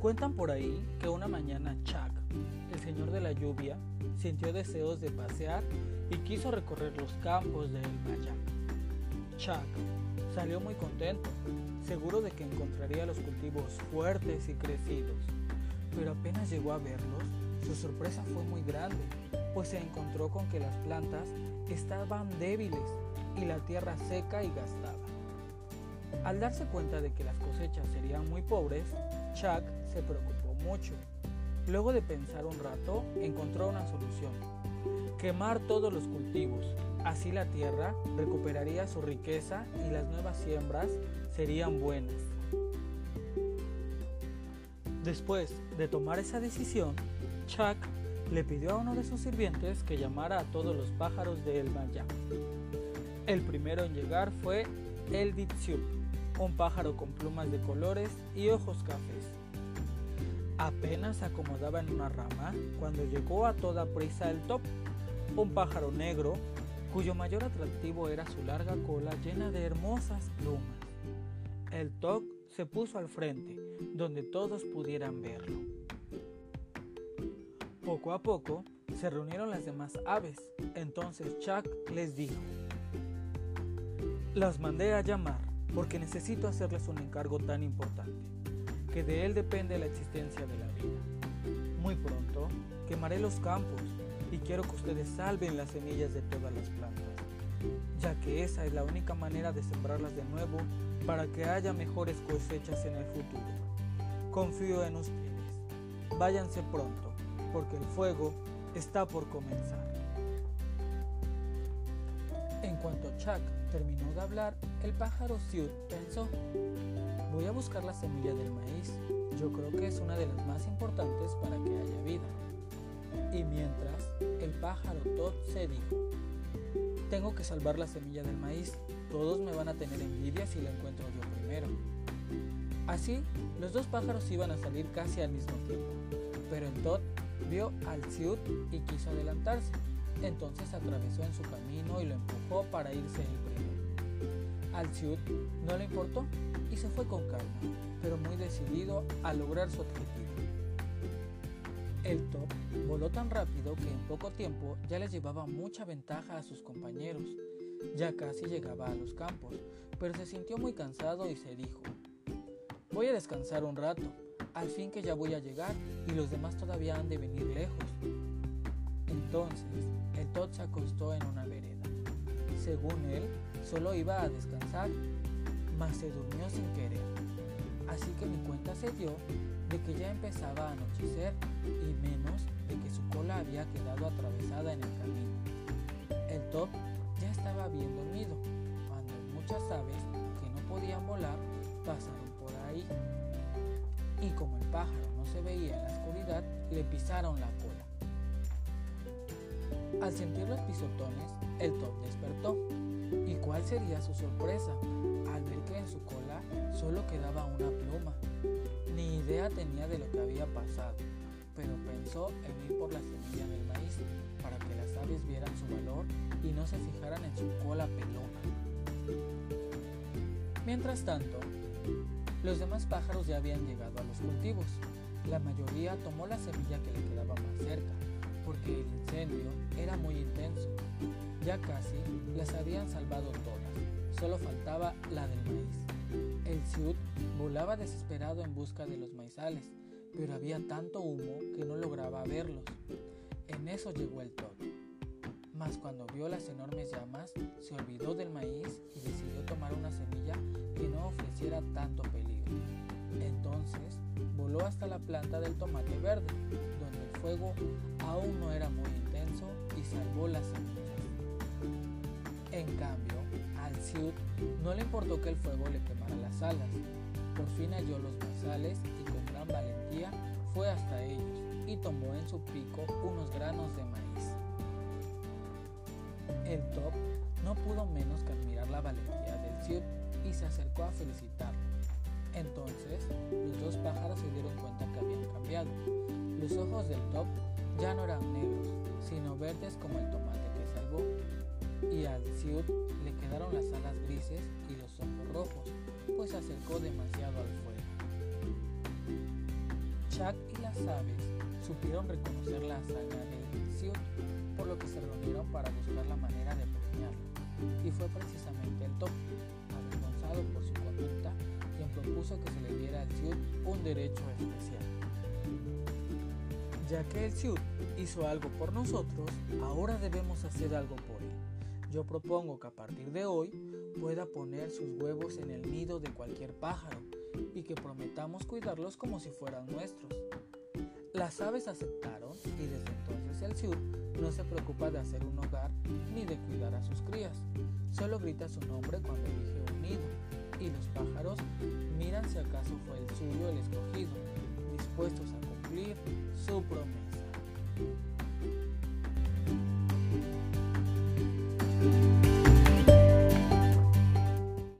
Cuentan por ahí que una mañana Chuck, el señor de la lluvia, sintió deseos de pasear y quiso recorrer los campos de El Mayán. Chuck salió muy contento, seguro de que encontraría los cultivos fuertes y crecidos, pero apenas llegó a verlos, su sorpresa fue muy grande, pues se encontró con que las plantas estaban débiles y la tierra seca y gastada. Al darse cuenta de que las cosechas serían muy pobres, Chuck se preocupó mucho. Luego de pensar un rato, encontró una solución. Quemar todos los cultivos. Así la tierra recuperaría su riqueza y las nuevas siembras serían buenas. Después de tomar esa decisión, Chuck le pidió a uno de sus sirvientes que llamara a todos los pájaros de El Maya. El primero en llegar fue el Ditsiu, un pájaro con plumas de colores y ojos cafés. Apenas se acomodaba en una rama cuando llegó a toda prisa el top, un pájaro negro cuyo mayor atractivo era su larga cola llena de hermosas plumas. El top se puso al frente, donde todos pudieran verlo. Poco a poco se reunieron las demás aves, entonces Chuck les dijo, las mandé a llamar porque necesito hacerles un encargo tan importante, que de él depende la existencia de la vida. Muy pronto quemaré los campos y quiero que ustedes salven las semillas de todas las plantas, ya que esa es la única manera de sembrarlas de nuevo para que haya mejores cosechas en el futuro. Confío en ustedes. Váyanse pronto, porque el fuego está por comenzar. En cuanto Chuck terminó de hablar, el pájaro Siut pensó, voy a buscar la semilla del maíz. Yo creo que es una de las más importantes para que haya vida. Y mientras, el pájaro Todd se dijo, tengo que salvar la semilla del maíz. Todos me van a tener envidia si la encuentro yo primero. Así, los dos pájaros iban a salir casi al mismo tiempo, pero el Todd vio al Siut y quiso adelantarse. Entonces atravesó en su camino y lo empujó para irse el primero. Al Siut no le importó y se fue con calma, pero muy decidido a lograr su objetivo. El top voló tan rápido que en poco tiempo ya les llevaba mucha ventaja a sus compañeros. Ya casi llegaba a los campos, pero se sintió muy cansado y se dijo, voy a descansar un rato, al fin que ya voy a llegar y los demás todavía han de venir lejos. Entonces, el Todd se acostó en una vereda. Según él, solo iba a descansar, mas se durmió sin querer. Así que mi cuenta se dio de que ya empezaba a anochecer y menos de que su cola había quedado atravesada en el camino. El Todd ya estaba bien dormido cuando muchas aves que no podían volar pasaron por ahí. Y como el pájaro no se veía en la oscuridad, le pisaron la cola. Al sentir los pisotones, el top despertó. ¿Y cuál sería su sorpresa al ver que en su cola solo quedaba una pluma? Ni idea tenía de lo que había pasado, pero pensó en ir por la semilla del maíz para que las aves vieran su valor y no se fijaran en su cola pelona. Mientras tanto, los demás pájaros ya habían llegado a los cultivos. La mayoría tomó la semilla que le quedaba más cerca, porque el incendio era muy intenso. Ya casi las habían salvado todas, solo faltaba la del maíz. El Siut volaba desesperado en busca de los maizales, pero había tanto humo que no lograba verlos. En eso llegó el Todd. Mas cuando vio las enormes llamas, se olvidó del maíz y decidió tomar una semilla que no ofreciera tanto peligro. Entonces voló hasta la planta del tomate verde, donde fuego aún no era muy intenso y salvó las semillas. En cambio, al Siut no le importó que el fuego le quemara las alas. Por fin halló los maizales y con gran valentía fue hasta ellos y tomó en su pico unos granos de maíz. El top no pudo menos que admirar la valentía del Siut y se acercó a felicitarlo. Entonces, los dos pájaros se dieron cuenta que habían cambiado. Los ojos del top ya no eran negros, sino verdes como el tomate que salvó. y al Siut le quedaron las alas grises y los ojos rojos, pues se acercó demasiado al fuego. Chuck y las aves supieron reconocer la hazaña del Siut, por lo que se reunieron para buscar la manera de premiarlo, y fue precisamente el top, derecho especial. Ya que el Siut hizo algo por nosotros, ahora debemos hacer algo por él. Yo propongo que a partir de hoy pueda poner sus huevos en el nido de cualquier pájaro y que prometamos cuidarlos como si fueran nuestros. Las aves aceptaron y desde entonces el Siut no se preocupa de hacer un hogar ni de cuidar a sus crías. Solo grita su nombre cuando elige un nido y los pájaros miran si acaso fue el suyo el escogido, dispuestos a cumplir su promesa.